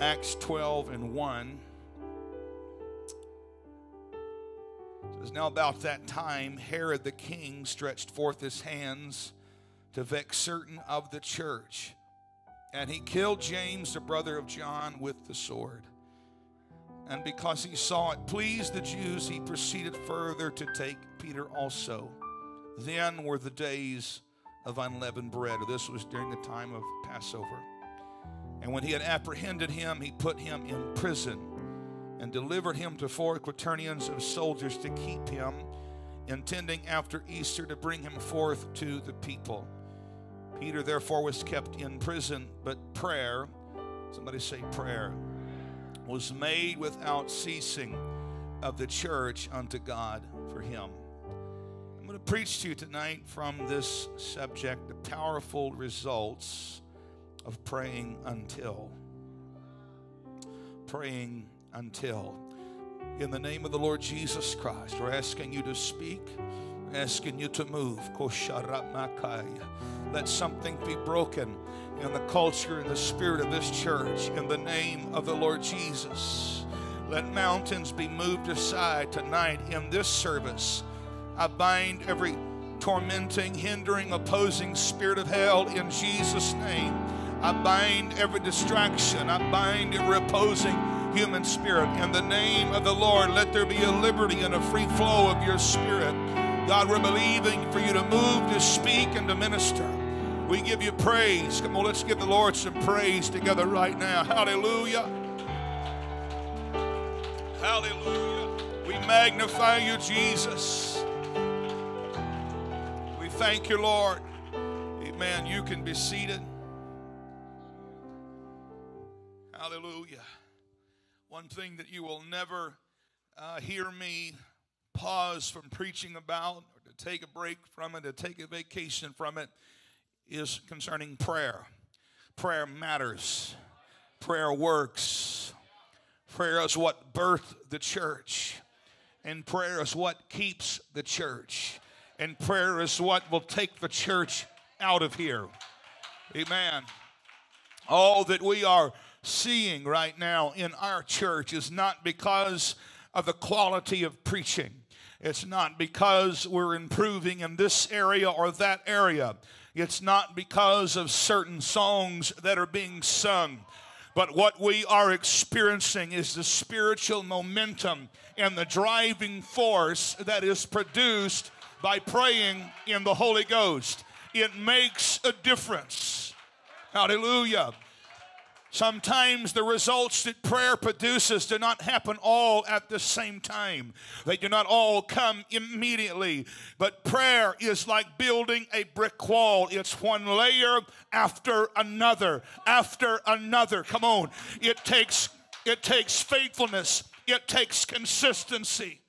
Acts 12 and 1. It says, Now about that time, Herod the king stretched forth his hands to vex certain of the church, and he killed James, the brother of John, with the sword. And because he saw it pleased the Jews, he proceeded further to take Peter also. Then were the days of unleavened bread. This was during the time of Passover. And when he had apprehended him, he put him in prison and delivered him to four quaternions of soldiers to keep him, intending after Easter to bring him forth to the people. Peter therefore was kept in prison, but prayer, somebody say prayer, was made without ceasing of the church unto God for him. I'm going to preach to you tonight from this subject the powerful results of praying until. Praying until. In the name of the Lord Jesus Christ, we're asking you to speak, asking you to move. Let something be broken in the culture and the spirit of this church in the name of the Lord Jesus. Let mountains be moved aside tonight in this service. I bind every tormenting, hindering, opposing spirit of hell in Jesus' name. I bind every distraction. I bind every opposing human spirit. In the name of the Lord, let there be a liberty and a free flow of your spirit. God, we're believing for you to move, to speak, and to minister. We give you praise. Come on, let's give the Lord some praise together right now. Hallelujah. Hallelujah. We magnify you, Jesus. We thank you, Lord. Amen. You can be seated. Hallelujah. One thing that you will never uh, hear me pause from preaching about, or to take a break from it, to take a vacation from it, is concerning prayer. Prayer matters, prayer works. Prayer is what birthed the church, and prayer is what keeps the church, and prayer is what will take the church out of here. Amen. All that we are seeing right now in our church is not because of the quality of preaching. It's not because we're improving in this area or that area. It's not because of certain songs that are being sung. But what we are experiencing is the spiritual momentum and the driving force that is produced by praying in the Holy Ghost. It makes a difference. Hallelujah. Sometimes the results that prayer produces do not happen all at the same time. They do not all come immediately. But prayer is like building a brick wall. It's one layer after another, after another. Come on. It takes it takes faithfulness. It takes consistency.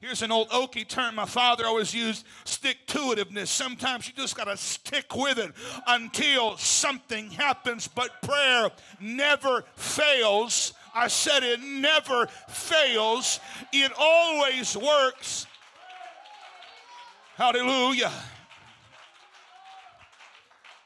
Here's an old Okie term my father always used stick to itiveness. Sometimes you just got to stick with it until something happens. But prayer never fails. I said it never fails, it always works. Hallelujah.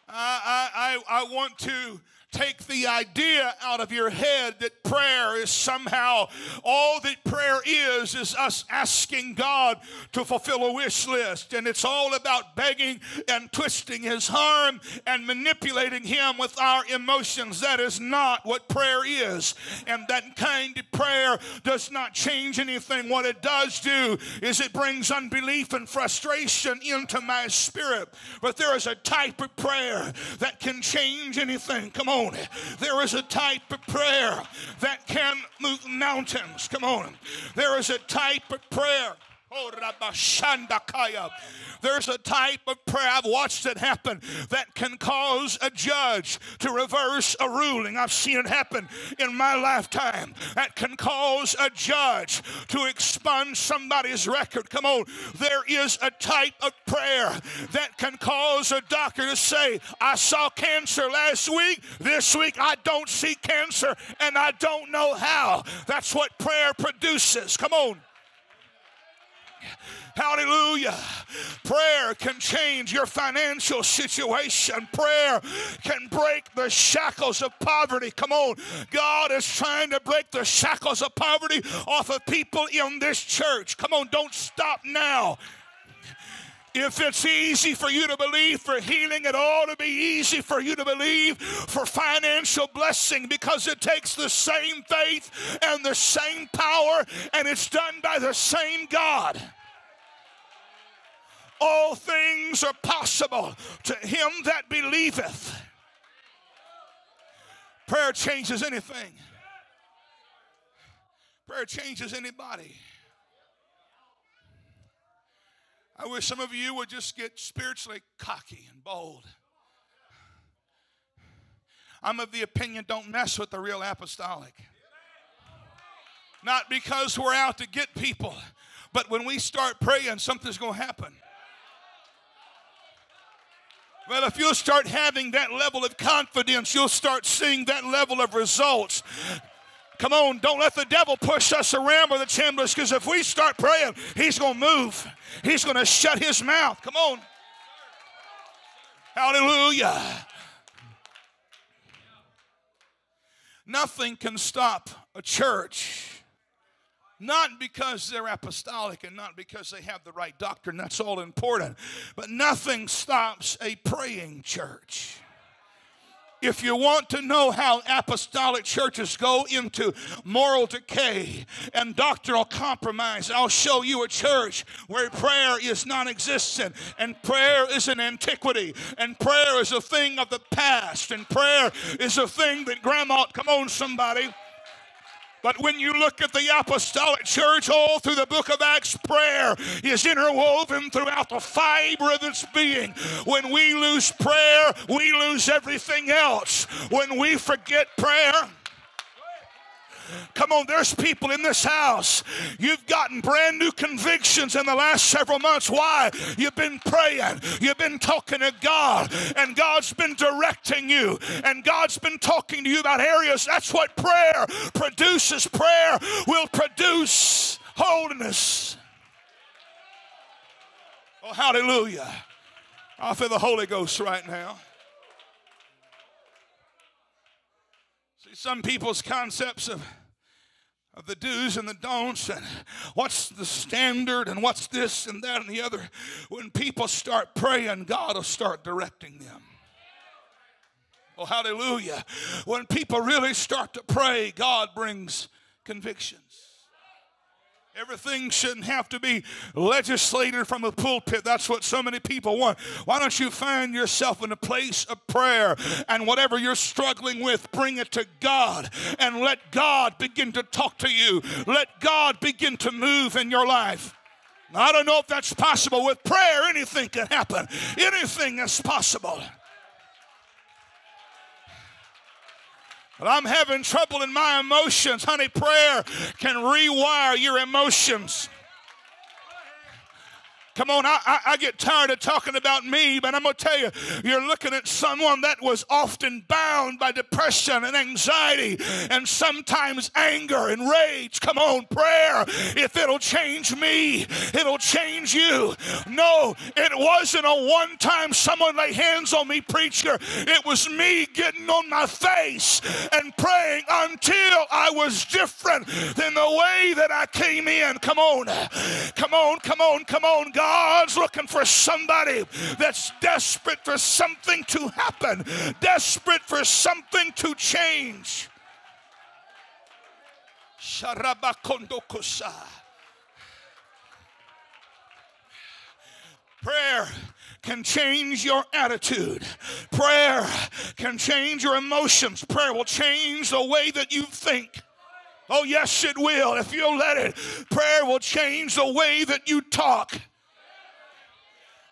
I, I, I want to take the idea out of your head that prayer is somehow all that prayer is is us asking God to fulfill a wish list. And it's all about begging and twisting his arm and manipulating him with our emotions. That is not what prayer is. And that kind of prayer does not change anything. What it does do is it brings unbelief and frustration into my spirit. But there is a type of prayer that can change anything. Come on on. There is a type of prayer that can move mountains. Come on. There is a type of prayer Oh, there's a type of prayer, I've watched it happen, that can cause a judge to reverse a ruling. I've seen it happen in my lifetime. That can cause a judge to expunge somebody's record. Come on. There is a type of prayer that can cause a doctor to say, I saw cancer last week. This week I don't see cancer and I don't know how. That's what prayer produces. Come on. Hallelujah. Prayer can change your financial situation. Prayer can break the shackles of poverty. Come on. God is trying to break the shackles of poverty off of people in this church. Come on, don't stop now. If it's easy for you to believe for healing, it ought to be easy for you to believe for financial blessing because it takes the same faith and the same power and it's done by the same God. All things are possible to him that believeth. Prayer changes anything. Prayer changes anybody. I wish some of you would just get spiritually cocky and bold. I'm of the opinion don't mess with the real apostolic. Not because we're out to get people, but when we start praying, something's going to happen. Well, if you'll start having that level of confidence, you'll start seeing that level of results. Come on, don't let the devil push us around with the chambers because if we start praying, he's going to move. He's going to shut his mouth. Come on. Hallelujah. Nothing can stop a church. Not because they're apostolic and not because they have the right doctrine, that's all important. But nothing stops a praying church. If you want to know how apostolic churches go into moral decay and doctrinal compromise, I'll show you a church where prayer is non existent and prayer is an antiquity and prayer is a thing of the past and prayer is a thing that grandma, come on, somebody. But when you look at the apostolic church all through the book of Acts, prayer is interwoven throughout the fiber of its being. When we lose prayer, we lose everything else. When we forget prayer, Come on, there's people in this house. You've gotten brand new convictions in the last several months. Why? You've been praying, you've been talking to God, and God's been directing you, and God's been talking to you about areas. That's what prayer produces. Prayer will produce holiness. Oh, hallelujah. I feel the Holy Ghost right now. See, some people's concepts of of the do's and the don'ts and what's the standard and what's this and that and the other. When people start praying, God will start directing them. Oh, hallelujah. When people really start to pray, God brings convictions. Everything shouldn't have to be legislated from a pulpit. That's what so many people want. Why don't you find yourself in a place of prayer and whatever you're struggling with, bring it to God and let God begin to talk to you. Let God begin to move in your life. I don't know if that's possible. With prayer, anything can happen, anything is possible. But I'm having trouble in my emotions. Honey, prayer can rewire your emotions. Come on, I, I, I, get tired of talking about me, but I'm going to tell you, you're looking at someone that was often bound by depression and anxiety and sometimes anger and rage. Come on, prayer. If it'll change me, it'll change you. No, it wasn't a one time someone lay hands on me, preacher. It was me getting on my face and praying until I was different than the way that I came in. Come on, come on, come on, come on, God. God's looking for somebody that's desperate for something to happen, desperate for something to change. Prayer can change your attitude. Prayer can change your emotions. Prayer will change the way that you think. Oh, yes, it will. If you'll let it, prayer will change the way that you talk.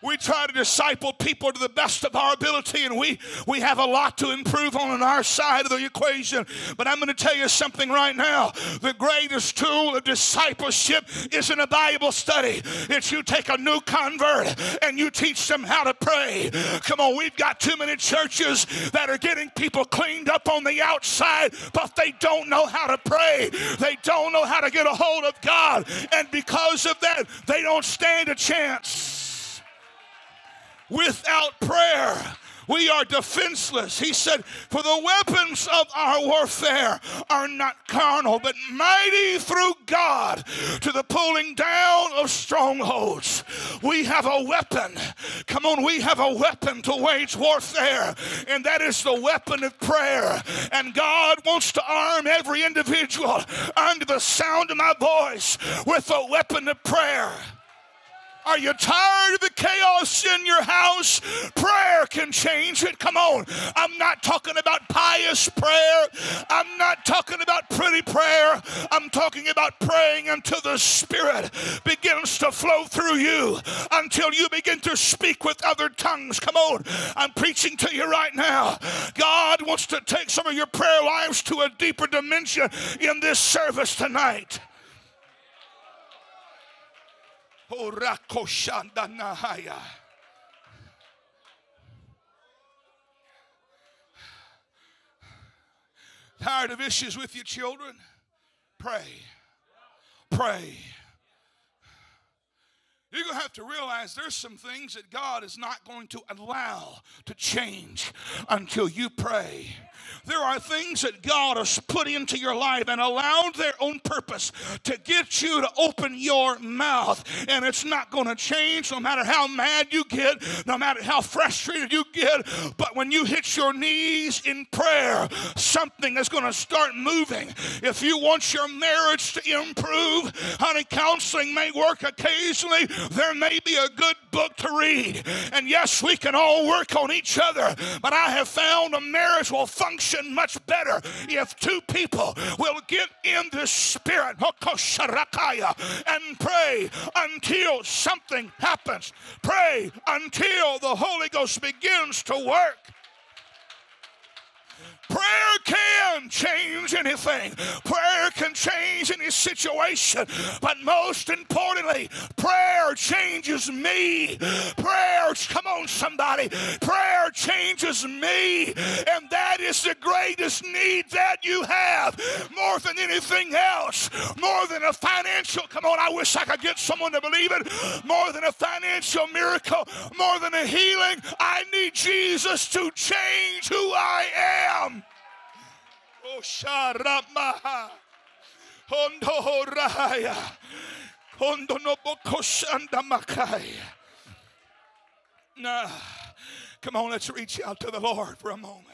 We try to disciple people to the best of our ability, and we, we have a lot to improve on on our side of the equation. But I'm going to tell you something right now. The greatest tool of discipleship isn't a Bible study, it's you take a new convert and you teach them how to pray. Come on, we've got too many churches that are getting people cleaned up on the outside, but they don't know how to pray. They don't know how to get a hold of God. And because of that, they don't stand a chance. Without prayer, we are defenseless. He said, For the weapons of our warfare are not carnal, but mighty through God to the pulling down of strongholds. We have a weapon. Come on, we have a weapon to wage warfare, and that is the weapon of prayer. And God wants to arm every individual under the sound of my voice with a weapon of prayer. Are you tired of the chaos in your house? Prayer can change it. Come on. I'm not talking about pious prayer. I'm not talking about pretty prayer. I'm talking about praying until the Spirit begins to flow through you, until you begin to speak with other tongues. Come on. I'm preaching to you right now. God wants to take some of your prayer lives to a deeper dimension in this service tonight. Tired of issues with your children? Pray. Pray. You're going to have to realize there's some things that God is not going to allow to change until you pray. There are things that God has put into your life and allowed their own purpose to get you to open your mouth. And it's not going to change no matter how mad you get, no matter how frustrated you get. But when you hit your knees in prayer, something is going to start moving. If you want your marriage to improve, honey, counseling may work occasionally. There may be a good book to read. And yes, we can all work on each other. But I have found a marriage will function function much better if two people will get in the spirit and pray until something happens. Pray until the Holy Ghost begins to work. Prayer can change anything. Prayer can change any situation. But most importantly, prayer changes me. Prayer, come on, somebody. Prayer changes me. And that is the greatest need that you have more than anything else. More than a financial, come on, I wish I could get someone to believe it. More than a financial miracle, more than a healing. I need Jesus to change who I am. Sharamaha. Hondo Raya. Hondo no Bokoshanda Makai. Nah. Come on, let's reach out to the Lord for a moment.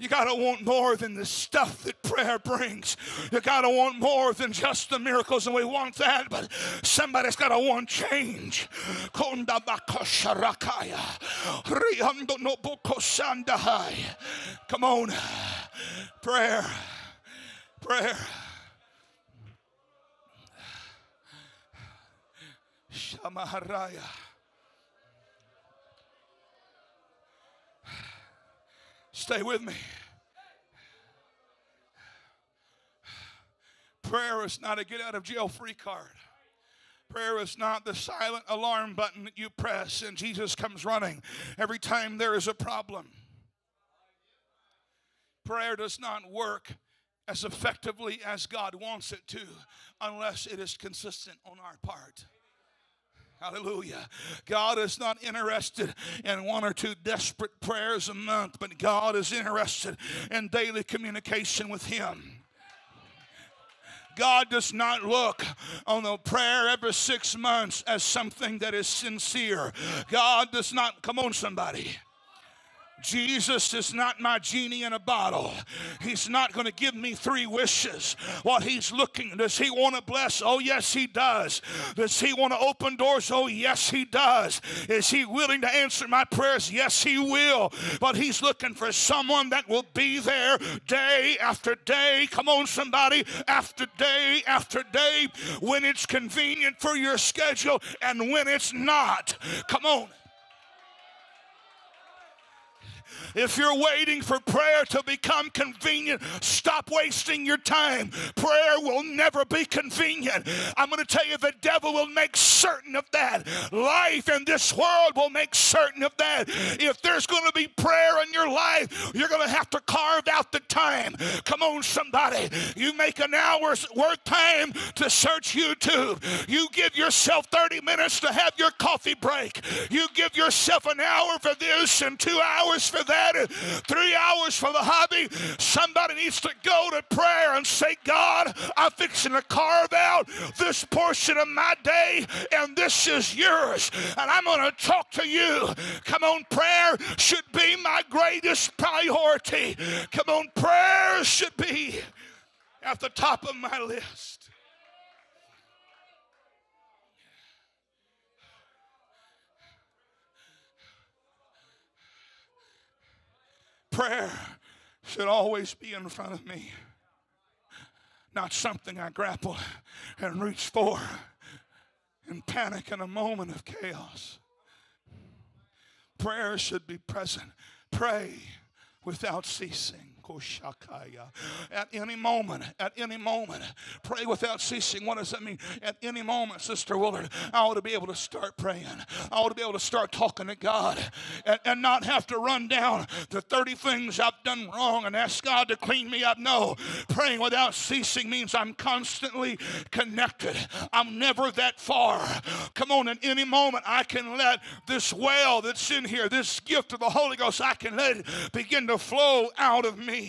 You got to want more than the stuff that prayer brings. You got to want more than just the miracles, and we want that, but somebody's got to want change. Come on. Prayer. Prayer. Shamaharaya. Stay with me. Prayer is not a get out of jail free card. Prayer is not the silent alarm button that you press and Jesus comes running every time there is a problem. Prayer does not work as effectively as God wants it to unless it is consistent on our part. Hallelujah. God is not interested in one or two desperate prayers a month, but God is interested in daily communication with Him. God does not look on the prayer every six months as something that is sincere. God does not, come on, somebody. Jesus is not my genie in a bottle. He's not going to give me three wishes. What he's looking, does he want to bless? Oh, yes, he does. Does he want to open doors? Oh, yes, he does. Is he willing to answer my prayers? Yes, he will. But he's looking for someone that will be there day after day. Come on, somebody, after day after day when it's convenient for your schedule and when it's not. Come on. If you're waiting for prayer to become convenient, stop wasting your time. Prayer will never be convenient. I'm going to tell you, the devil will make certain of that. Life in this world will make certain of that. If there's going to be prayer in your life, you're going to have to carve out the time. Come on, somebody. You make an hour's worth time to search YouTube. You give yourself 30 minutes to have your coffee break. You give yourself an hour for this and two hours for that three hours for the hobby, somebody needs to go to prayer and say, God, I'm fixing to carve out this portion of my day, and this is yours. And I'm going to talk to you. Come on, prayer should be my greatest priority. Come on, prayer should be at the top of my list. Prayer should always be in front of me, not something I grapple and reach for in panic in a moment of chaos. Prayer should be present. Pray without ceasing. At any moment, at any moment, pray without ceasing. What does that mean? At any moment, Sister Willard, I ought to be able to start praying. I ought to be able to start talking to God and, and not have to run down the 30 things I've done wrong and ask God to clean me up. No, praying without ceasing means I'm constantly connected. I'm never that far. Come on, at any moment, I can let this well that's in here, this gift of the Holy Ghost, I can let it begin to flow out of me.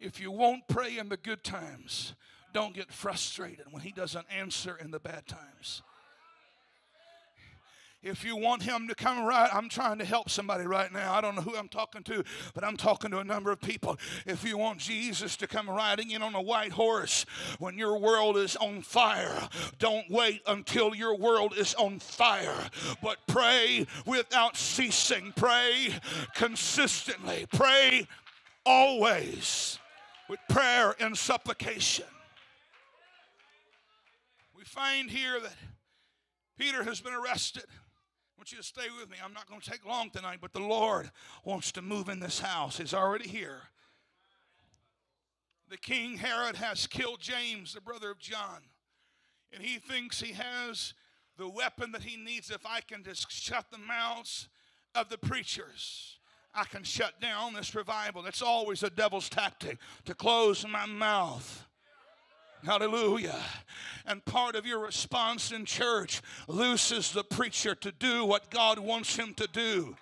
If you won't pray in the good times, don't get frustrated when He doesn't answer in the bad times. If you want him to come right, I'm trying to help somebody right now. I don't know who I'm talking to, but I'm talking to a number of people. If you want Jesus to come riding in on a white horse when your world is on fire, don't wait until your world is on fire, but pray without ceasing. Pray consistently. Pray always with prayer and supplication. We find here that Peter has been arrested want you to stay with me. I'm not going to take long tonight, but the Lord wants to move in this house. He's already here. The king Herod has killed James, the brother of John, and he thinks he has the weapon that he needs if I can just shut the mouths of the preachers. I can shut down this revival. That's always a devil's tactic to close my mouth. Hallelujah. And part of your response in church looses the preacher to do what God wants him to do.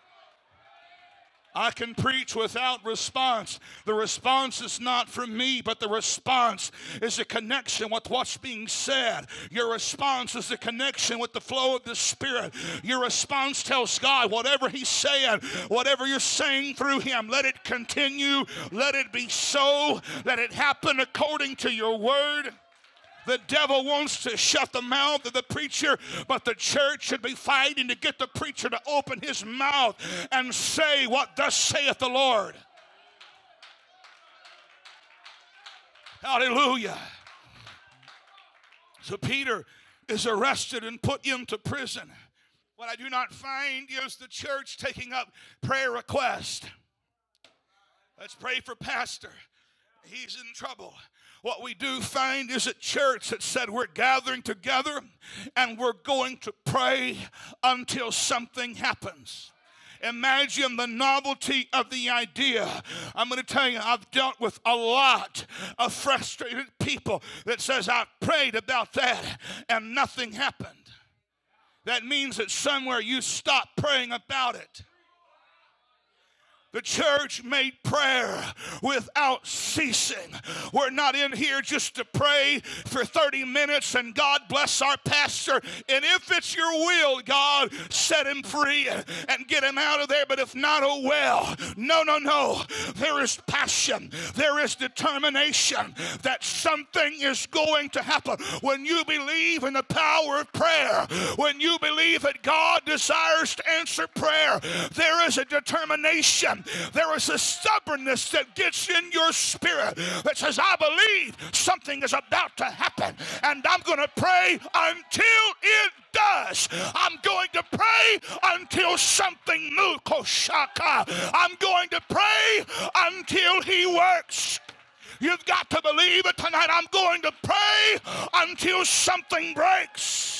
I can preach without response. The response is not from me, but the response is a connection with what's being said. Your response is a connection with the flow of the Spirit. Your response tells God whatever He's saying, whatever you're saying through Him, let it continue, let it be so, let it happen according to your word. The devil wants to shut the mouth of the preacher, but the church should be fighting to get the preacher to open his mouth and say, What thus saith the Lord. Hallelujah. So Peter is arrested and put into prison. What I do not find is the church taking up prayer requests. Let's pray for Pastor. He's in trouble. What we do find is a church that said we're gathering together and we're going to pray until something happens. Imagine the novelty of the idea. I'm going to tell you, I've dealt with a lot of frustrated people that says I prayed about that and nothing happened. That means that somewhere you stopped praying about it. The church made prayer without ceasing. We're not in here just to pray for 30 minutes and God bless our pastor. And if it's your will, God, set him free and get him out of there. But if not, oh well. No, no, no. There is passion, there is determination that something is going to happen. When you believe in the power of prayer, when you believe that God desires to answer prayer, there is a determination there is a stubbornness that gets in your spirit that says, I believe something is about to happen, and I'm going to pray until it does. I'm going to pray until something moves. Oh, I'm going to pray until He works. You've got to believe it tonight. I'm going to pray until something breaks.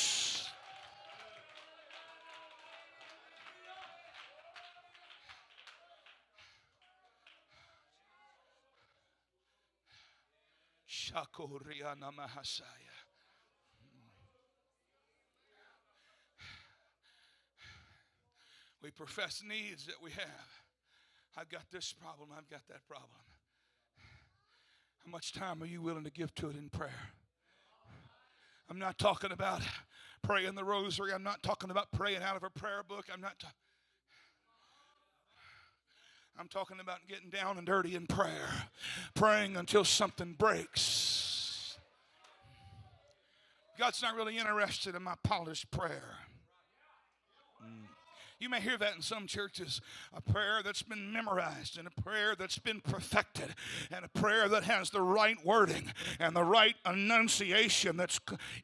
We profess needs that we have. I've got this problem, I've got that problem. How much time are you willing to give to it in prayer? I'm not talking about praying the rosary. I'm not talking about praying out of a prayer book. I'm not talking. I'm talking about getting down and dirty in prayer, praying until something breaks. God's not really interested in my polished prayer. You may hear that in some churches a prayer that's been memorized, and a prayer that's been perfected, and a prayer that has the right wording and the right enunciation that's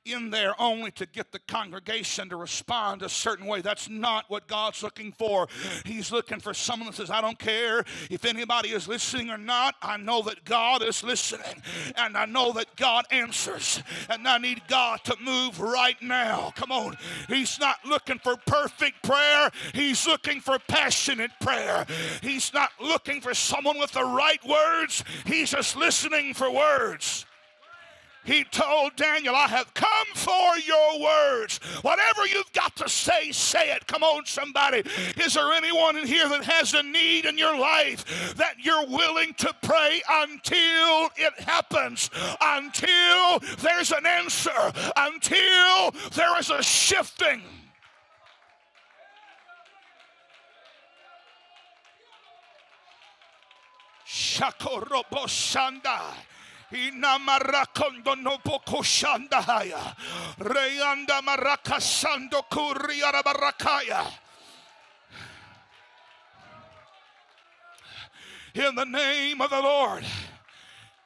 in there only to get the congregation to respond a certain way. That's not what God's looking for. He's looking for someone that says, I don't care if anybody is listening or not, I know that God is listening, and I know that God answers, and I need God to move right now. Come on. He's not looking for perfect prayer. He's looking for passionate prayer. He's not looking for someone with the right words, he's just listening for words. He told Daniel, I have come for your words. Whatever you've got to say, say it. Come on, somebody. Is there anyone in here that has a need in your life that you're willing to pray until it happens, until there's an answer, until there is a shifting? Shakorobo Shanda. Inamarakondo no boko shandaya. Reyanda marakasando kuriara barakaya. In the name of the Lord.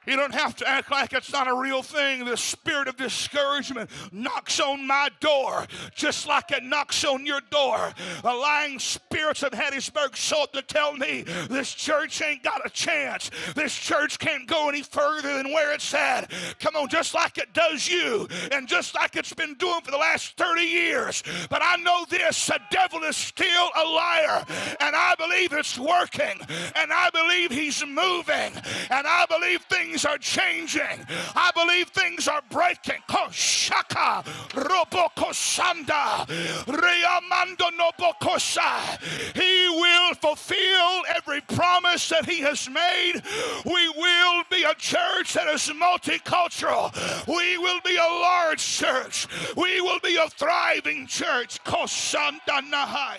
You don't have to act like it's not a real thing. The spirit of discouragement knocks on my door just like it knocks on your door. The lying spirits of Hattiesburg sought to tell me this church ain't got a chance. This church can't go any further than where it's at. Come on, just like it does you and just like it's been doing for the last 30 years. But I know this the devil is still a liar, and I believe it's working, and I believe he's moving, and I believe things things are changing. I believe things are breaking. Koshaka robokosanda reamando nobokosa. He will fulfill every promise that he has made. We will be a church that is multicultural. We will be a large church. We will be a thriving church. Kosanda nahaya.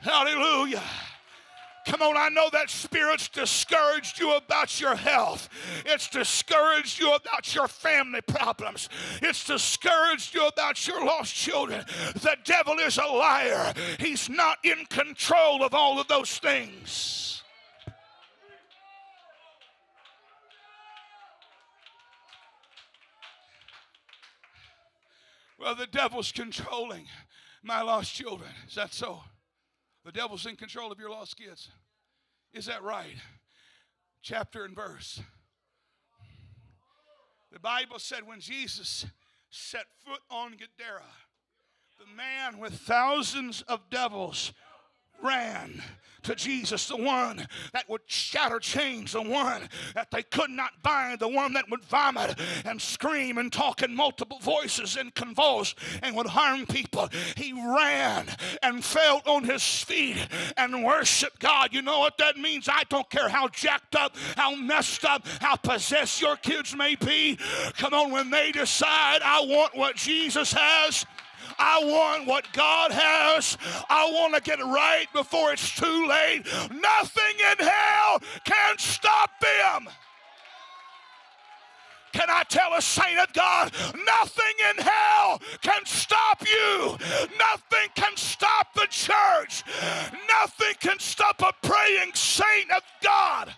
Hallelujah. Come on, I know that spirit's discouraged you about your health. It's discouraged you about your family problems. It's discouraged you about your lost children. The devil is a liar. He's not in control of all of those things. Well, the devil's controlling my lost children. Is that so? The devil's in control of your lost kids. Is that right? Chapter and verse. The Bible said when Jesus set foot on Gadara, the man with thousands of devils ran to Jesus, the one that would shatter chains, the one that they could not bind, the one that would vomit and scream and talk in multiple voices and convulse and would harm people. He ran and fell on his feet and worshiped God. You know what that means? I don't care how jacked up, how messed up, how possessed your kids may be. Come on, when they decide, I want what Jesus has. I want what God has. I want to get right before it's too late. Nothing in hell can stop them. Can I tell a saint of God? Nothing in hell can stop you. Nothing can stop the church. Nothing can stop a praying saint of God.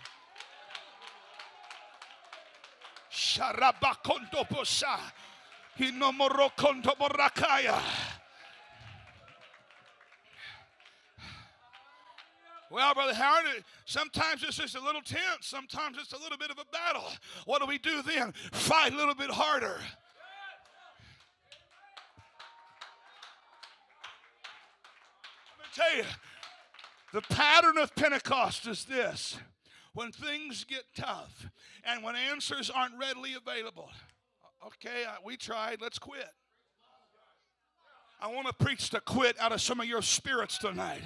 Well, Brother Howard, sometimes it's just a little tense. Sometimes it's a little bit of a battle. What do we do then? Fight a little bit harder. Tell you, the pattern of Pentecost is this when things get tough and when answers aren't readily available. Okay, uh, we tried. Let's quit. I want to preach to quit out of some of your spirits tonight.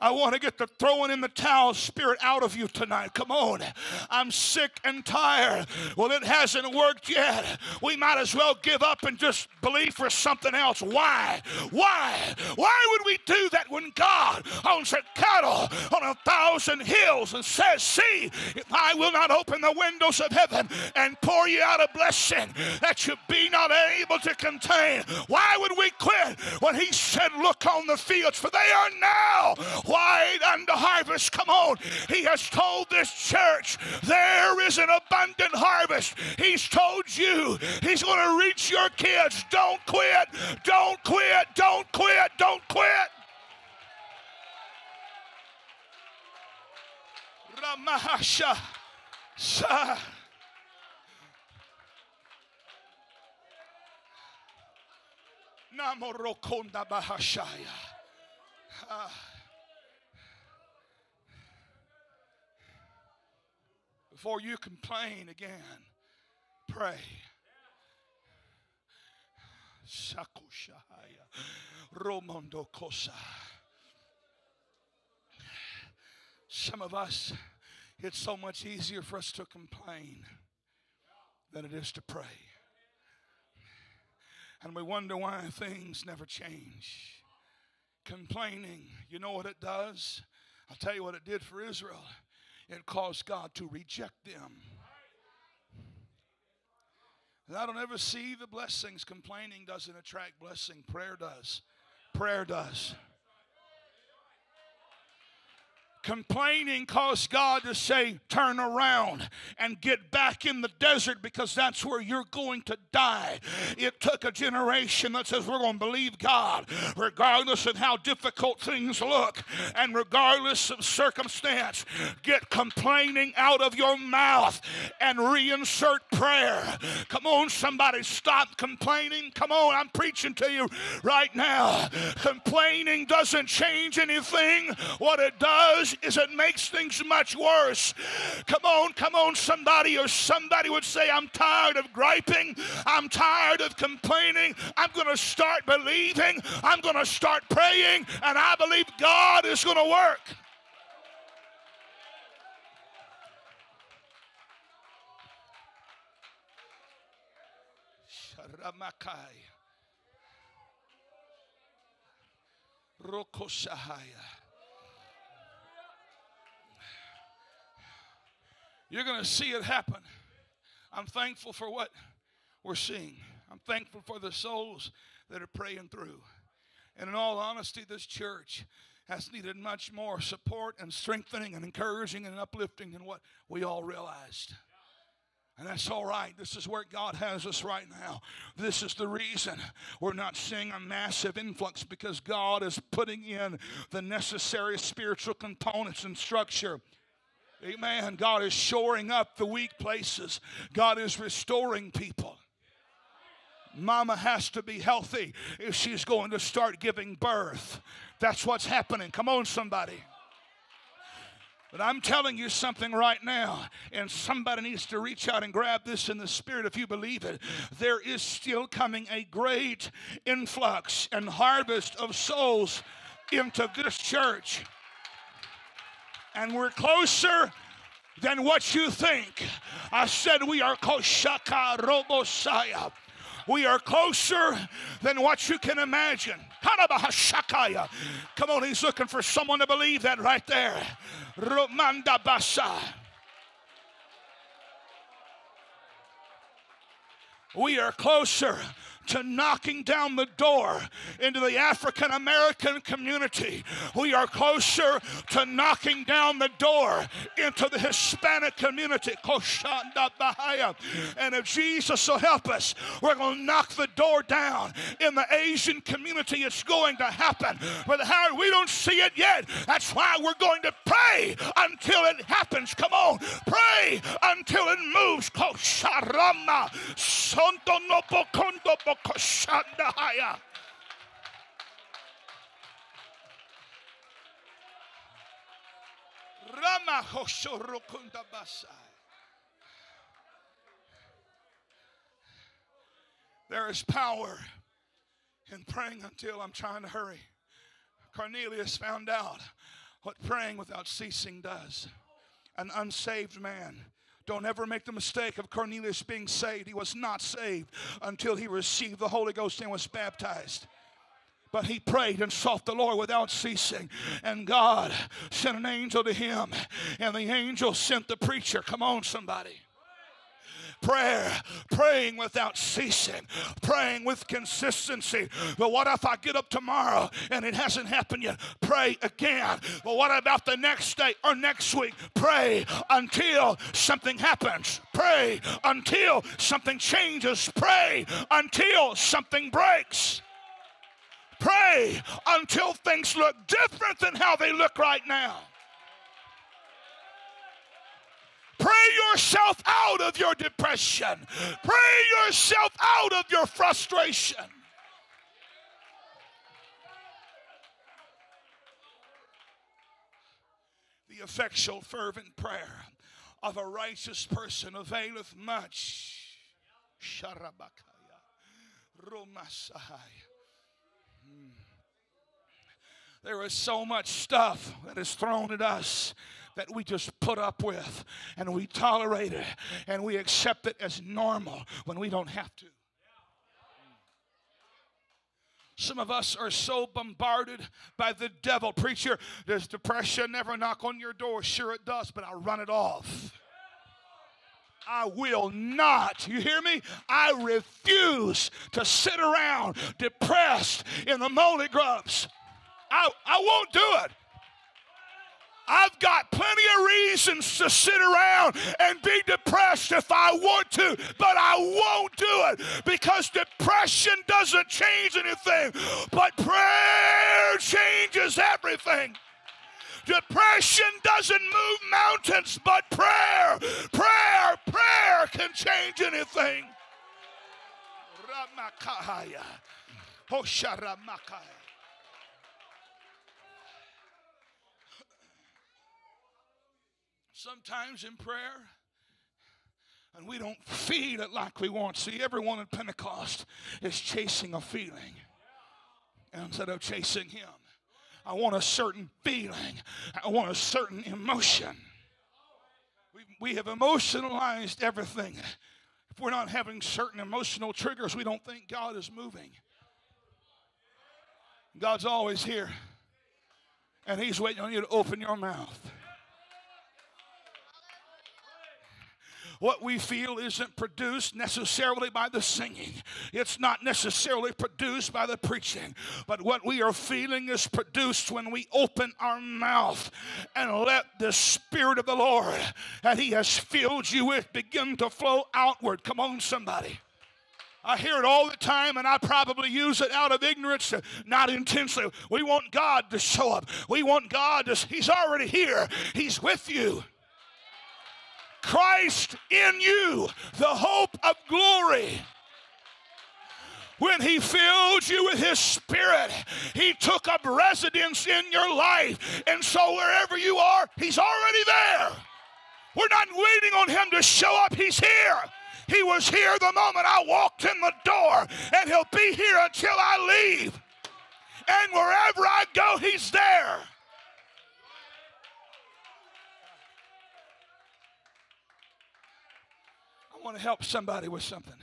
I want to get the throwing in the towel spirit out of you tonight. Come on. I'm sick and tired. Well, it hasn't worked yet. We might as well give up and just believe for something else. Why? Why? Why would we do that when God owns a cattle on a thousand hills and says, See, if I will not open the windows of heaven and pour you out a blessing that you be not able to contain? Why would we quit when He said, Look on the fields, for they are now white unto harvest. Come on. He has told this church there is an abundant harvest. He's told you he's going to reach your kids. Don't quit. Don't quit. Don't quit. Don't quit. Ramahasha. Sa. Namorokonda Bahashaya. Ah. Before you complain again, pray. Romondo Kosa. Some of us, it's so much easier for us to complain than it is to pray. And we wonder why things never change. Complaining, you know what it does? I'll tell you what it did for Israel it caused God to reject them. And I don't ever see the blessings. Complaining doesn't attract blessing, prayer does. Prayer does. Complaining caused God to say, Turn around and get back in the desert because that's where you're going to die. It took a generation that says, We're going to believe God regardless of how difficult things look and regardless of circumstance. Get complaining out of your mouth and reinsert prayer. Come on, somebody, stop complaining. Come on, I'm preaching to you right now. Complaining doesn't change anything. What it does is it makes things much worse. Come on, come on, somebody, or somebody would say, I'm tired of griping. I'm tired of complaining. I'm going to start believing. I'm going to start praying, and I believe God is going to work. Ramakai. You're going to see it happen. I'm thankful for what we're seeing. I'm thankful for the souls that are praying through. And in all honesty, this church has needed much more support and strengthening and encouraging and uplifting than what we all realized. And that's all right. This is where God has us right now. This is the reason we're not seeing a massive influx because God is putting in the necessary spiritual components and structure Amen. God is shoring up the weak places, God is restoring people. Mama has to be healthy if she's going to start giving birth. That's what's happening. Come on, somebody. But I'm telling you something right now, and somebody needs to reach out and grab this in the spirit if you believe it. There is still coming a great influx and harvest of souls into this church. And we're closer than what you think. I said we are Koshaka Robosaya. We are closer than what you can imagine. Come on, he's looking for someone to believe that right there. Romanda Basa. We are closer to knocking down the door into the African American community. We are closer to knocking down the door into the Hispanic community. And if Jesus will help us, we're going to knock the door down in the Asian community. It's going to happen. Brother Howard, we don't see it yet. That's why we're going to pray until it happens. Come on, pray until it moves. Koshandahaya. Rama Hoshorokunda Basai. There is power in praying until I'm trying to hurry. Cornelius found out what praying without ceasing does. An unsaved man don't ever make the mistake of Cornelius being saved. He was not saved until he received the Holy Ghost and was baptized. But he prayed and sought the Lord without ceasing. And God sent an angel to him. And the angel sent the preacher. Come on, somebody prayer, praying without ceasing, praying with consistency. But what if I get up tomorrow and it hasn't happened yet? Pray again. But what about the next day or next week? Pray until something happens. Pray until something changes. Pray until something breaks. Pray until things look different than how they look right now. Pray yourself out of your depression. Pray yourself out of your frustration. The effectual, fervent prayer of a righteous person availeth much. Sharabakaya. Hmm. There is so much stuff that is thrown at us that we just put up with and we tolerate it and we accept it as normal when we don't have to. Some of us are so bombarded by the devil. Preacher, does depression never knock on your door? Sure, it does, but I run it off. I will not, you hear me? I refuse to sit around depressed in the moldy grubs. I, I won't do it. I've got plenty of reasons to sit around and be depressed if I want to, but I won't do it because depression doesn't change anything, but prayer changes everything. Depression doesn't move mountains, but prayer, prayer, prayer can change anything. Ramakaya. Sometimes in prayer and we don't feel it like we want. See, everyone at Pentecost is chasing a feeling instead of chasing Him. I want a certain feeling, I want a certain emotion. We, we have emotionalized everything. If we're not having certain emotional triggers, we don't think God is moving. God's always here, and He's waiting on you to open your mouth. What we feel isn't produced necessarily by the singing, it's not necessarily produced by the preaching, but what we are feeling is produced when we open our mouth and let the Spirit of the Lord that He has filled you with begin to flow outward. Come on, somebody. I hear it all the time, and I probably use it out of ignorance, not intentionally. We want God to show up. We want God to, He's already here, He's with you. Christ in you, the hope of glory. when He filled you with His Spirit, He took up residence in your life. And so wherever you are, He's already there. We're not waiting on Him to show up, He's here. He was here the moment I walked in the door, and He'll be here until I leave. And wherever I go, He's there. I want to help somebody with something.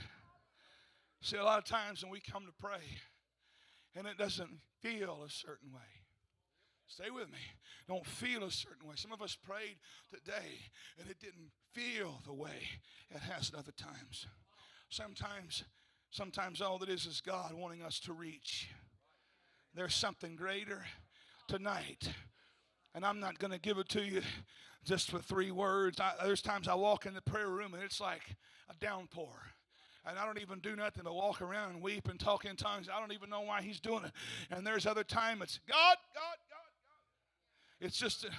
See, a lot of times when we come to pray and it doesn't feel a certain way, stay with me, don't feel a certain way. Some of us prayed today and it didn't feel the way it has at other times. Sometimes, sometimes all that is is God wanting us to reach. There's something greater tonight. And I'm not going to give it to you just with three words. I, there's times I walk in the prayer room and it's like a downpour and I don't even do nothing to walk around and weep and talk in tongues. I don't even know why he's doing it. And there's other time it's God, God, God, God. It's just. A,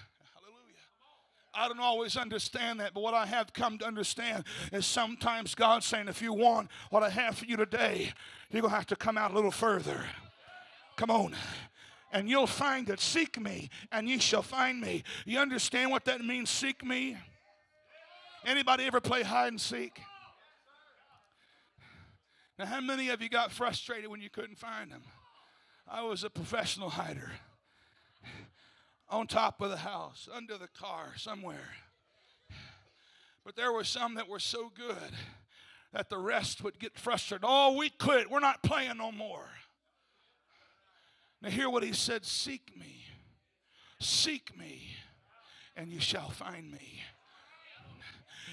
I don't always understand that, but what I have come to understand is sometimes God's saying, if you want what I have for you today, you're going to have to come out a little further. Come on. And you'll find it. Seek me, and ye shall find me. You understand what that means, seek me? Anybody ever play hide and seek? Now, how many of you got frustrated when you couldn't find them? I was a professional hider on top of the house, under the car, somewhere. But there were some that were so good that the rest would get frustrated. Oh, we quit. We're not playing no more. Now, hear what he said Seek me, seek me, and you shall find me.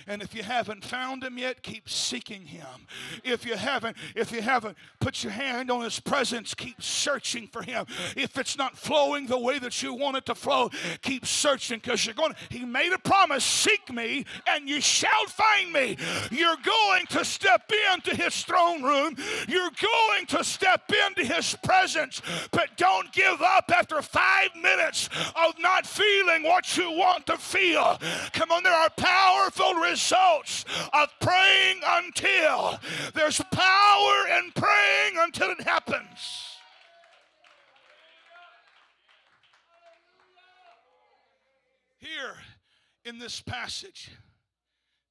And if you haven't found him yet, keep seeking him. If you haven't, if you haven't put your hand on his presence, keep searching for him. If it's not flowing the way that you want it to flow, keep searching because you're going. He made a promise: seek me, and you shall find me. You're going to step into his throne room. You're going to step into his presence, but don't give up after five minutes of not feeling what you want to feel. Come on, there are powerful results of praying until. There's power in praying until it happens. Here in this passage,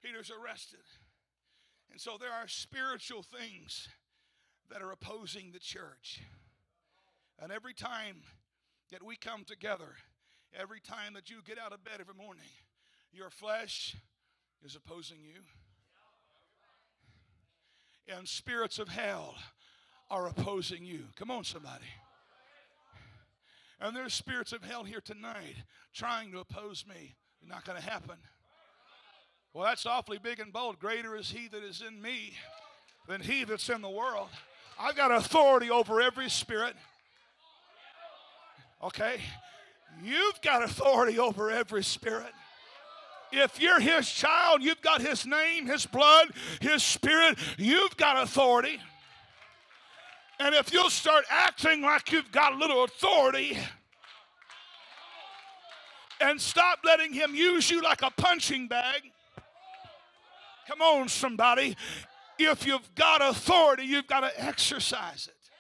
Peter's arrested. And so there are spiritual things that are opposing the church. And every time that we come together, every time that you get out of bed every morning, your flesh is opposing you. And spirits of hell are opposing you. Come on, somebody. And there's spirits of hell here tonight trying to oppose me. Not going to happen. Well, that's awfully big and bold. Greater is he that is in me than he that's in the world. I've got authority over every spirit. Okay? You've got authority over every spirit. If you're his child, you've got his name, his blood, his spirit, you've got authority. And if you'll start acting like you've got a little authority and stop letting him use you like a punching bag, come on, somebody. If you've got authority, you've got to exercise it.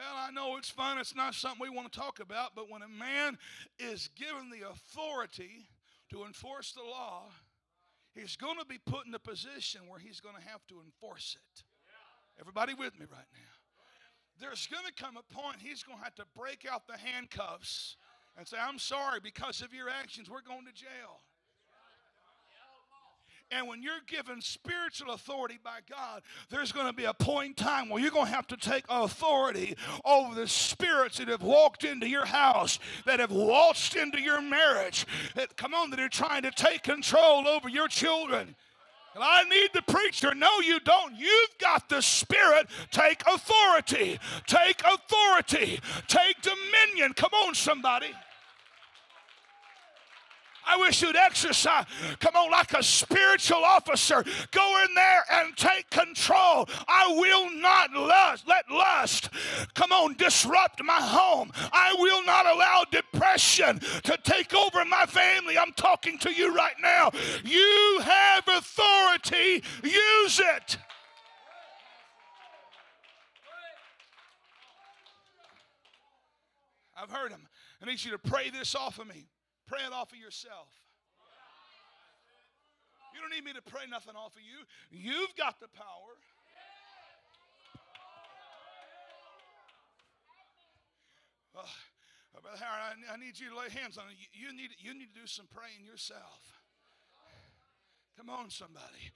Well, I know it's fun. It's not something we want to talk about, but when a man is given the authority to enforce the law, he's going to be put in a position where he's going to have to enforce it. Everybody with me right now? There's going to come a point he's going to have to break out the handcuffs and say, I'm sorry, because of your actions, we're going to jail. And when you're given spiritual authority by God, there's going to be a point in time where you're going to have to take authority over the spirits that have walked into your house, that have waltzed into your marriage, that come on, that are trying to take control over your children. And I need the preacher. No, you don't. You've got the Spirit. Take authority. Take authority. Take dominion. Come on, somebody. I wish you'd exercise, come on, like a spiritual officer. Go in there and take control. I will not lust, let lust, come on, disrupt my home. I will not allow depression to take over my family. I'm talking to you right now. You have authority, use it. I've heard him. I need you to pray this off of me. Pray it off of yourself. You don't need me to pray nothing off of you. You've got the power. Uh, Brother Howard, I, I, need you to lay hands on. You, you, need, you need to do some praying yourself. Come on, somebody.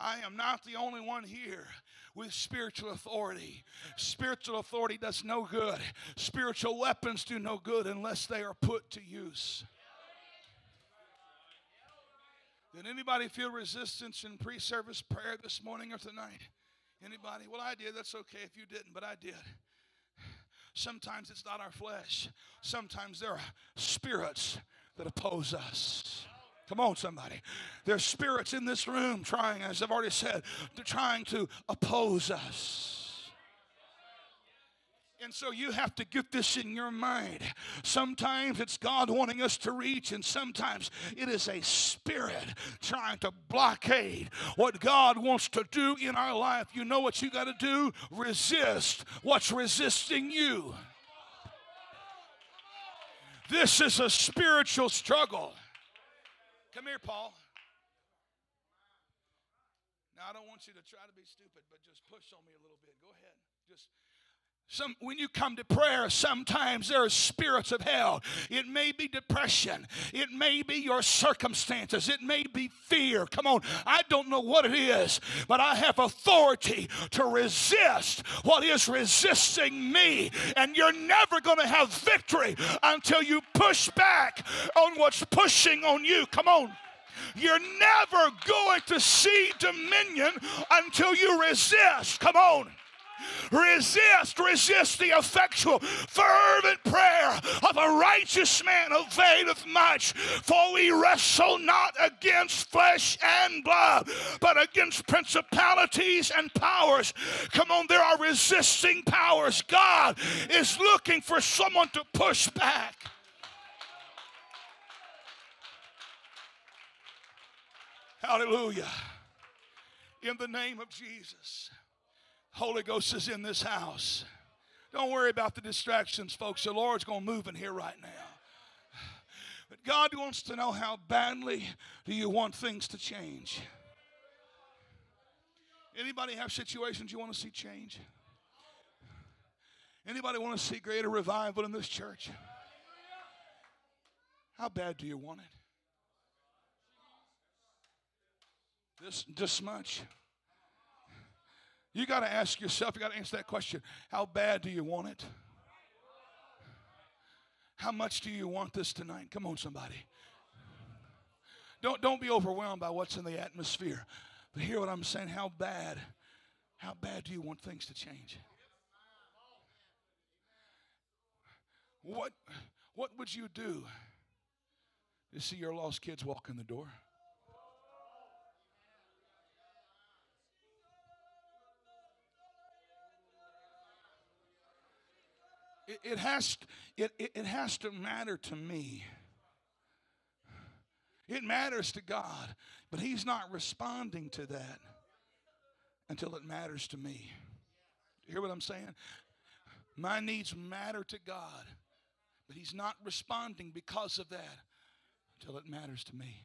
I am not the only one here with spiritual authority. Spiritual authority does no good. Spiritual weapons do no good unless they are put to use. Did anybody feel resistance in pre-service prayer this morning or tonight? Anybody? Well, I did. That's okay if you didn't, but I did. Sometimes it's not our flesh. Sometimes there are spirits that oppose us. Come on, somebody. There's spirits in this room trying, as I've already said, they're trying to oppose us. And so you have to get this in your mind. Sometimes it's God wanting us to reach, and sometimes it is a spirit trying to blockade what God wants to do in our life. You know what you got to do? Resist what's resisting you. This is a spiritual struggle. Come here, Paul. Now, I don't want you to try to be stupid, but just push on me a little bit. Go ahead. Just some, when you come to prayer, sometimes there are spirits of hell. It may be depression. It may be your circumstances. It may be fear. Come on, I don't know what it is, but I have authority to resist what is resisting me. And you're never going to have victory until you push back on what's pushing on you. Come on. You're never going to see dominion until you resist. Come on. Resist, resist the effectual, fervent prayer of a righteous man availeth much. For we wrestle not against flesh and blood, but against principalities and powers. Come on, there are resisting powers. God is looking for someone to push back. Hallelujah. In the name of Jesus. Holy Ghost is in this house. Don't worry about the distractions, folks. The Lord's going to move in here right now. But God wants to know how badly do you want things to change? Anybody have situations you want to see change? Anybody want to see greater revival in this church? How bad do you want it? This this much. You got to ask yourself, you got to answer that question how bad do you want it? How much do you want this tonight? Come on, somebody. Don't, don't be overwhelmed by what's in the atmosphere. But hear what I'm saying. How bad, how bad do you want things to change? What, what would you do to see your lost kids walk in the door? It, it has, it, it has to matter to me. It matters to God, but He's not responding to that until it matters to me. You hear what I'm saying? My needs matter to God, but He's not responding because of that until it matters to me.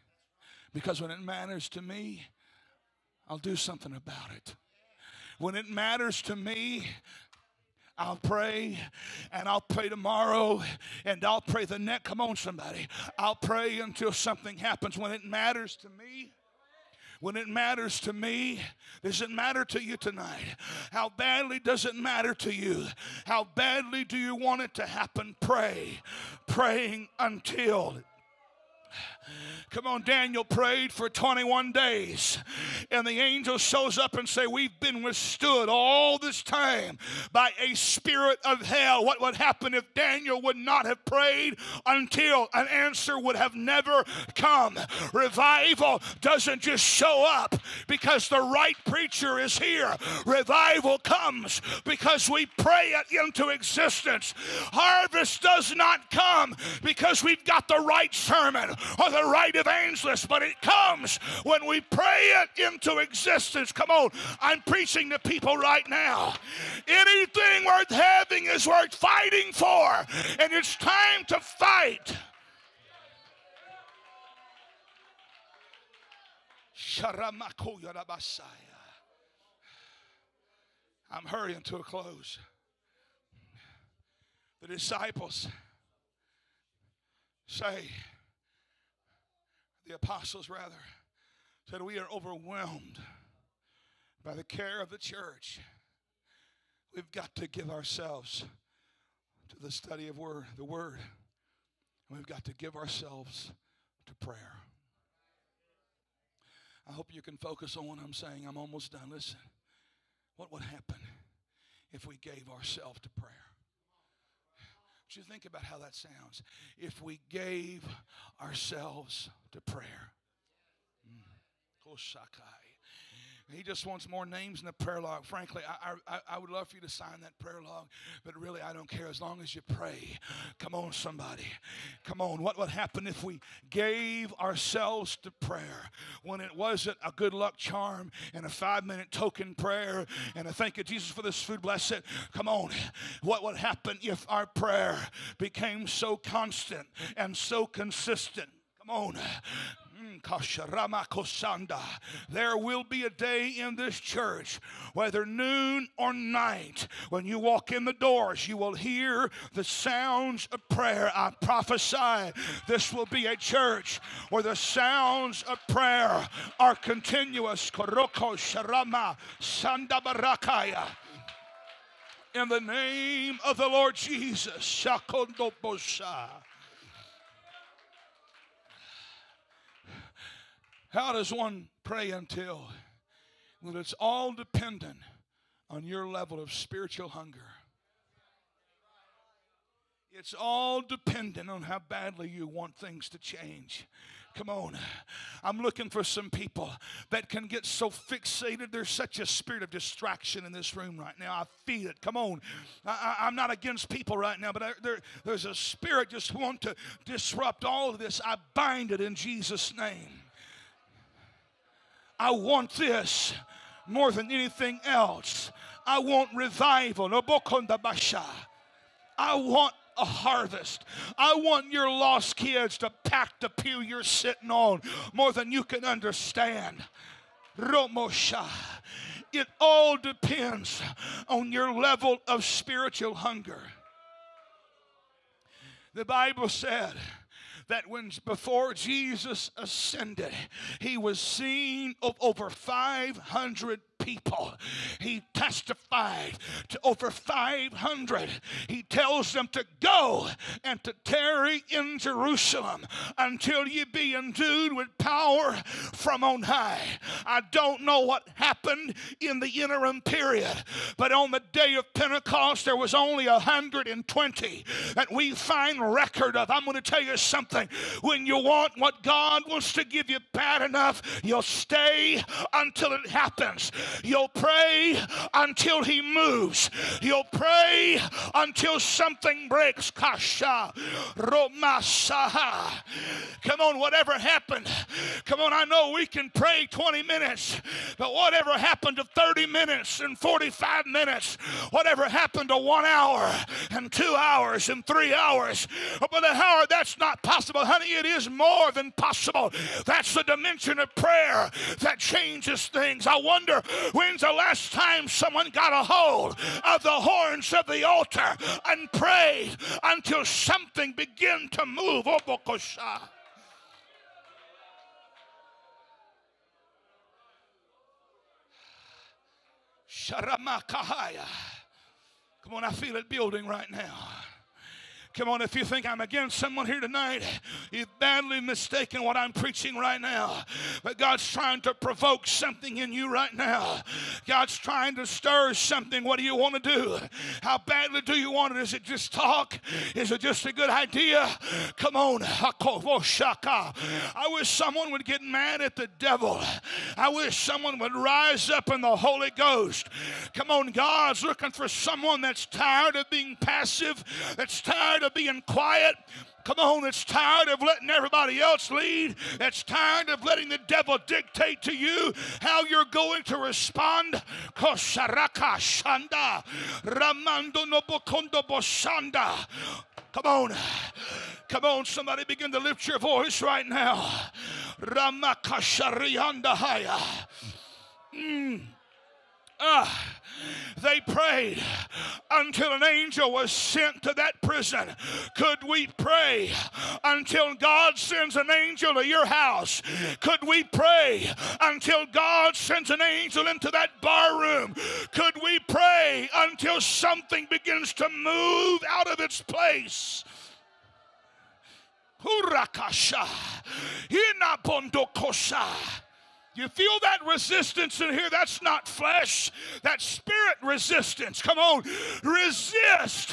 Because when it matters to me, I'll do something about it. When it matters to me, I'll pray and I'll pray tomorrow and I'll pray the next. Come on, somebody. I'll pray until something happens. When it matters to me, when it matters to me, does it matter to you tonight? How badly does it matter to you? How badly do you want it to happen? Pray. Praying until Come on, Daniel prayed for 21 days. And the angel shows up and say, We've been withstood all this time by a spirit of hell. What would happen if Daniel would not have prayed until an answer would have never come? Revival doesn't just show up because the right preacher is here. Revival comes because we pray it into existence. Harvest does not come because we've got the right sermon or the right evangelist, but it comes when we pray it into existence. Come on, I'm preaching to people right now. Anything worth having is worth fighting for, and it's time to fight. I'm hurrying to a close. The disciples say, the apostles rather, said, We are overwhelmed by the care of the church. We've got to give ourselves to the study of word, the word. And we've got to give ourselves to prayer. I hope you can focus on what I'm saying. I'm almost done. Listen, what would happen if we gave ourselves to prayer? You think about how that sounds? If we gave ourselves to prayer. Mm. He just wants more names in the prayer log. Frankly, I, I, I would love for you to sign that prayer log, but really, I don't care as long as you pray. Come on, somebody. Come on. What would happen if we gave ourselves to prayer when it wasn't a good luck charm and a five minute token prayer and a thank you, Jesus, for this food, bless it? Come on. What would happen if our prayer became so constant and so consistent? Come on. There will be a day in this church, whether noon or night, when you walk in the doors, you will hear the sounds of prayer. I prophesy this will be a church where the sounds of prayer are continuous. In the name of the Lord Jesus. How does one pray until? Well, it's all dependent on your level of spiritual hunger. It's all dependent on how badly you want things to change. Come on. I'm looking for some people that can get so fixated. There's such a spirit of distraction in this room right now. I feel it. Come on. I, am not against people right now, but I, there, there's a spirit just want to disrupt all of this. I bind it in Jesus' name. I want this more than anything else. I want revival. I want a harvest. I want your lost kids to pack the pew you're sitting on more than you can understand. Romosha. It all depends on your level of spiritual hunger. The Bible said, that when before Jesus ascended, he was seen of over 500 people. He testified to over 500. He tells them to go and to tarry in Jerusalem until you be endued with power from on high. I don't know what happened in the interim period, but on the day of Pentecost, there was only 120 that we find record of. I'm going to tell you something. When you want what God wants to give you bad enough, you'll stay until it happens. You'll pray until he moves. You'll pray until something breaks. Kasha Romasaha. Come on, whatever happened. Come on, I know we can pray 20 minutes, but whatever happened to 30 minutes and 45 minutes, whatever happened to one hour and two hours and three hours, oh, but the hour that's not possible, honey, it is more than possible. That's the dimension of prayer that changes things. I wonder When's the last time someone got a hold of the horns of the altar and prayed until something began to move? Oh, Sharamakahaya. Come on, I feel it building right now. Come on, if you think I'm against someone here tonight, you've badly mistaken what I'm preaching right now. But God's trying to provoke something in you right now. God's trying to stir something. What do you want to do? How badly do you want it? Is it just talk? Is it just a good idea? Come on. I wish someone would get mad at the devil. I wish someone would rise up in the Holy Ghost. Come on, God's looking for someone that's tired of being passive, that's tired of being quiet. Come on, it's tired of letting everybody else lead. It's tired of letting the devil dictate to you how you're going to respond. Kosaraka shanda, bosanda. Come on. Come on, somebody begin to lift your voice right now. Ramakashariandahaya. Mm. Ah, they prayed until an angel was sent to that prison. Could we pray until God sends an angel to your house? Could we pray until God sends an angel into that bar room? Could we pray until something begins to move out of its place? Hurakasha. Inabondokosha. You feel that resistance in here? That's not flesh, that's spirit resistance. Come on, resist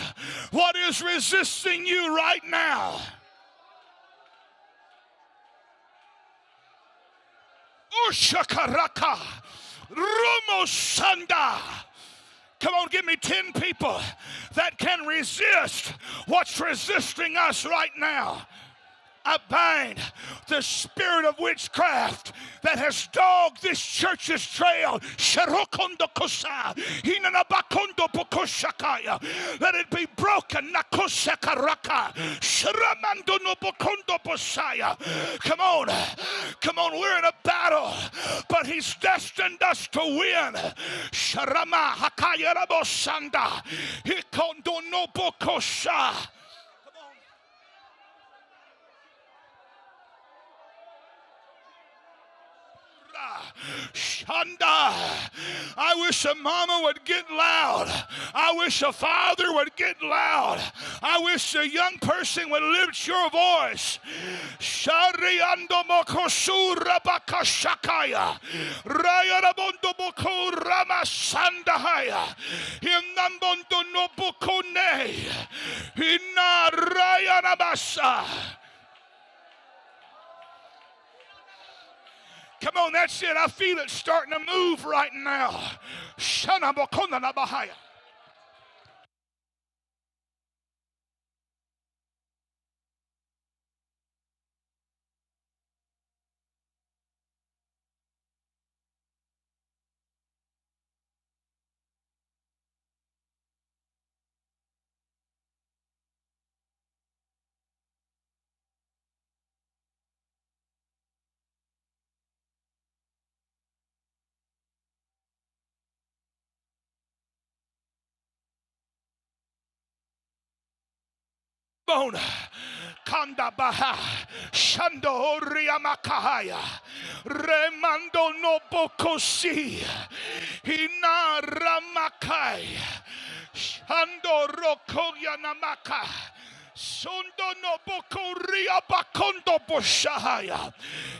what is resisting you right now. Ushakaraka, Rumosanda. Come on, give me 10 people that can resist what's resisting us right now. I bind the spirit of witchcraft that has dogged this church's trail. Let it be broken. Come on. Come on. We're in a battle, but He's destined us to win. Sharama Hakaya Rabosanda. Shanda. I wish a mama would get loud. I wish a father would get loud. I wish a young person would lift your voice. Shariando mokosura bakashakaya. Rayarabondo boko ramasandahaya. Hinambondo nobukone. Hina rayanabasa. Come on, that's it. I feel it starting to move right now. Bone. Kanda baha, shando riamakahaya, remando no bokosi, hina ramakai, shando rokoya namaka. Sondo no bokoria bakondo boshahaya.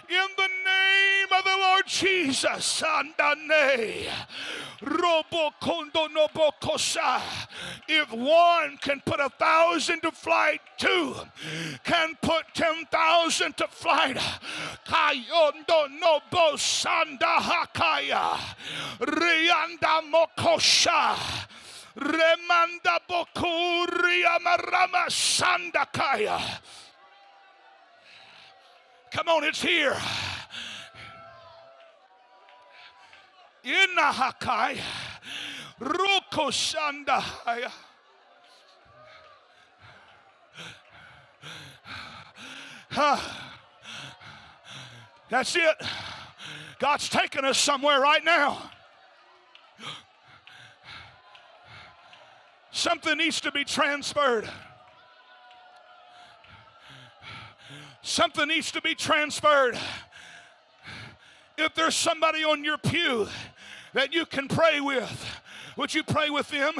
In the name of the Lord Jesus, andane. Robokondo no bokosa. If one can put a thousand to flight, two can put ten thousand to flight. Rianda mokosha. Remanda bokuria marama sandakaya. Come on, it's here. Inahakai. Ruko sandahaya. That's it. God's taking us somewhere right now. Something needs to be transferred. Something needs to be transferred. If there's somebody on your pew that you can pray with, would you pray with them?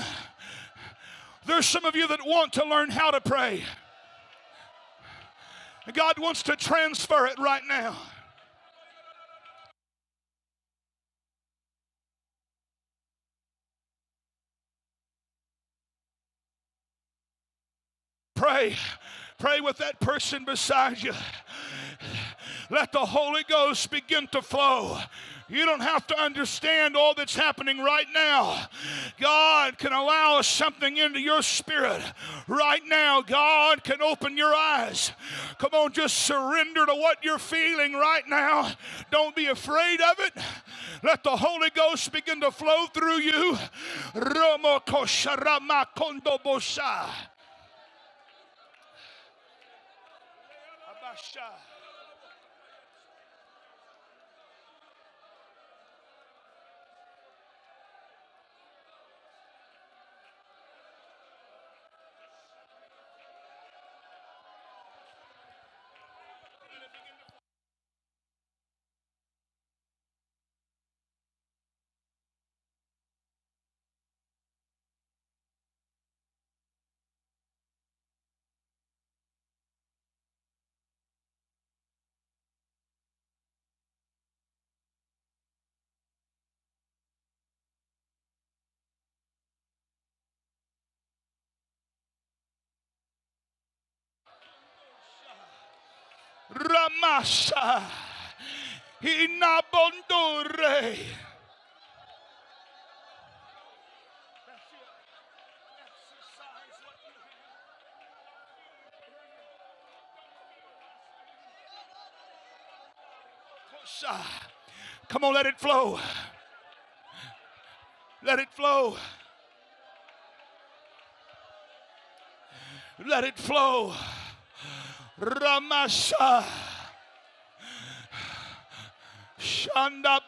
There's some of you that want to learn how to pray. God wants to transfer it right now. Pray. Pray with that person beside you. Let the Holy Ghost begin to flow. You don't have to understand all that's happening right now. God can allow something into your spirit right now. God can open your eyes. Come on, just surrender to what you're feeling right now. Don't be afraid of it. Let the Holy Ghost begin to flow through you. Racha. Ramasa. Inabondure. Come on, let it flow. Let it flow. Let it flow. Ramasha. Shanda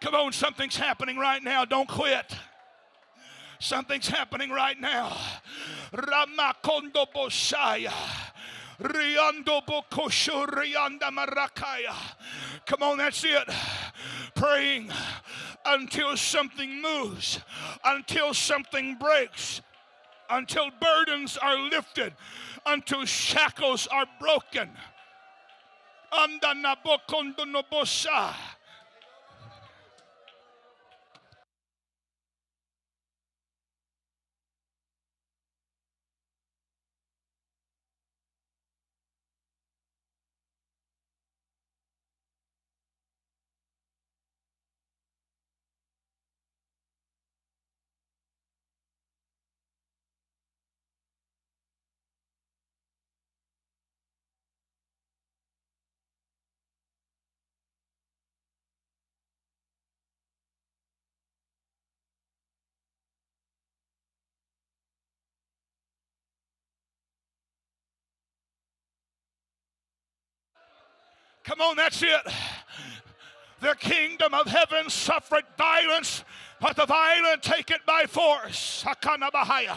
Come on, something's happening right now. Don't quit. Something's happening right now. Ramakondo Bosaya. Riando Bokosho Rianda Marakaya. Come on, that's it. Praying until something moves, until something breaks, until burdens are lifted, until shackles are broken. Anda Nabokondo Nobosa. Come on, that's it. The kingdom of heaven suffered violence, but the violent take it by force. Sakanabahaya.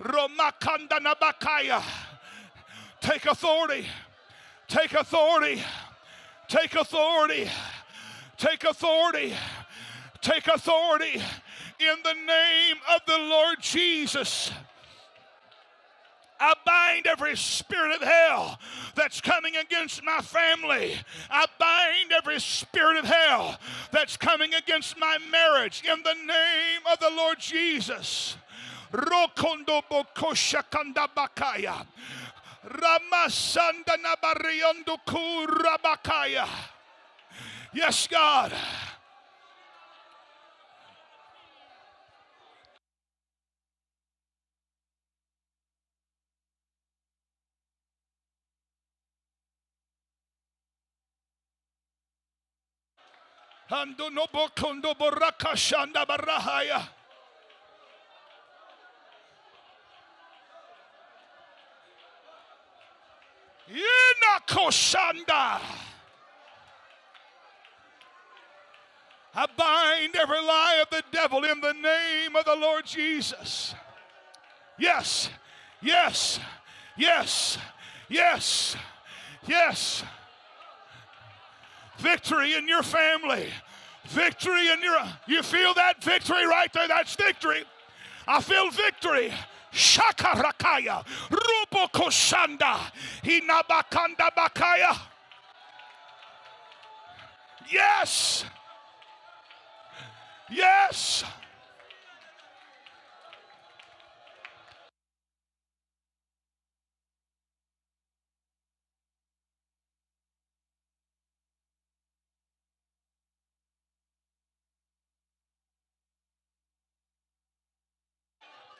Romakandanabakaya. Take authority. Take authority. Take authority. Take authority. Take authority in the name of the Lord Jesus. I bind every spirit of hell that's coming against my family. I bind every spirit of hell that's coming against my marriage in the name of the Lord Jesus. Yes, God. Ando no bokondo boraka shanda barahaya. Inakoshanda. I bind every lie of the devil in the name of the Lord Jesus. Yes, yes, yes, yes, yes. Victory in your family. Victory in your. You feel that victory right there? That's victory. I feel victory. Shakarakaya. Rubokoshanda. Hinabakanda bakaya. Yes. Yes.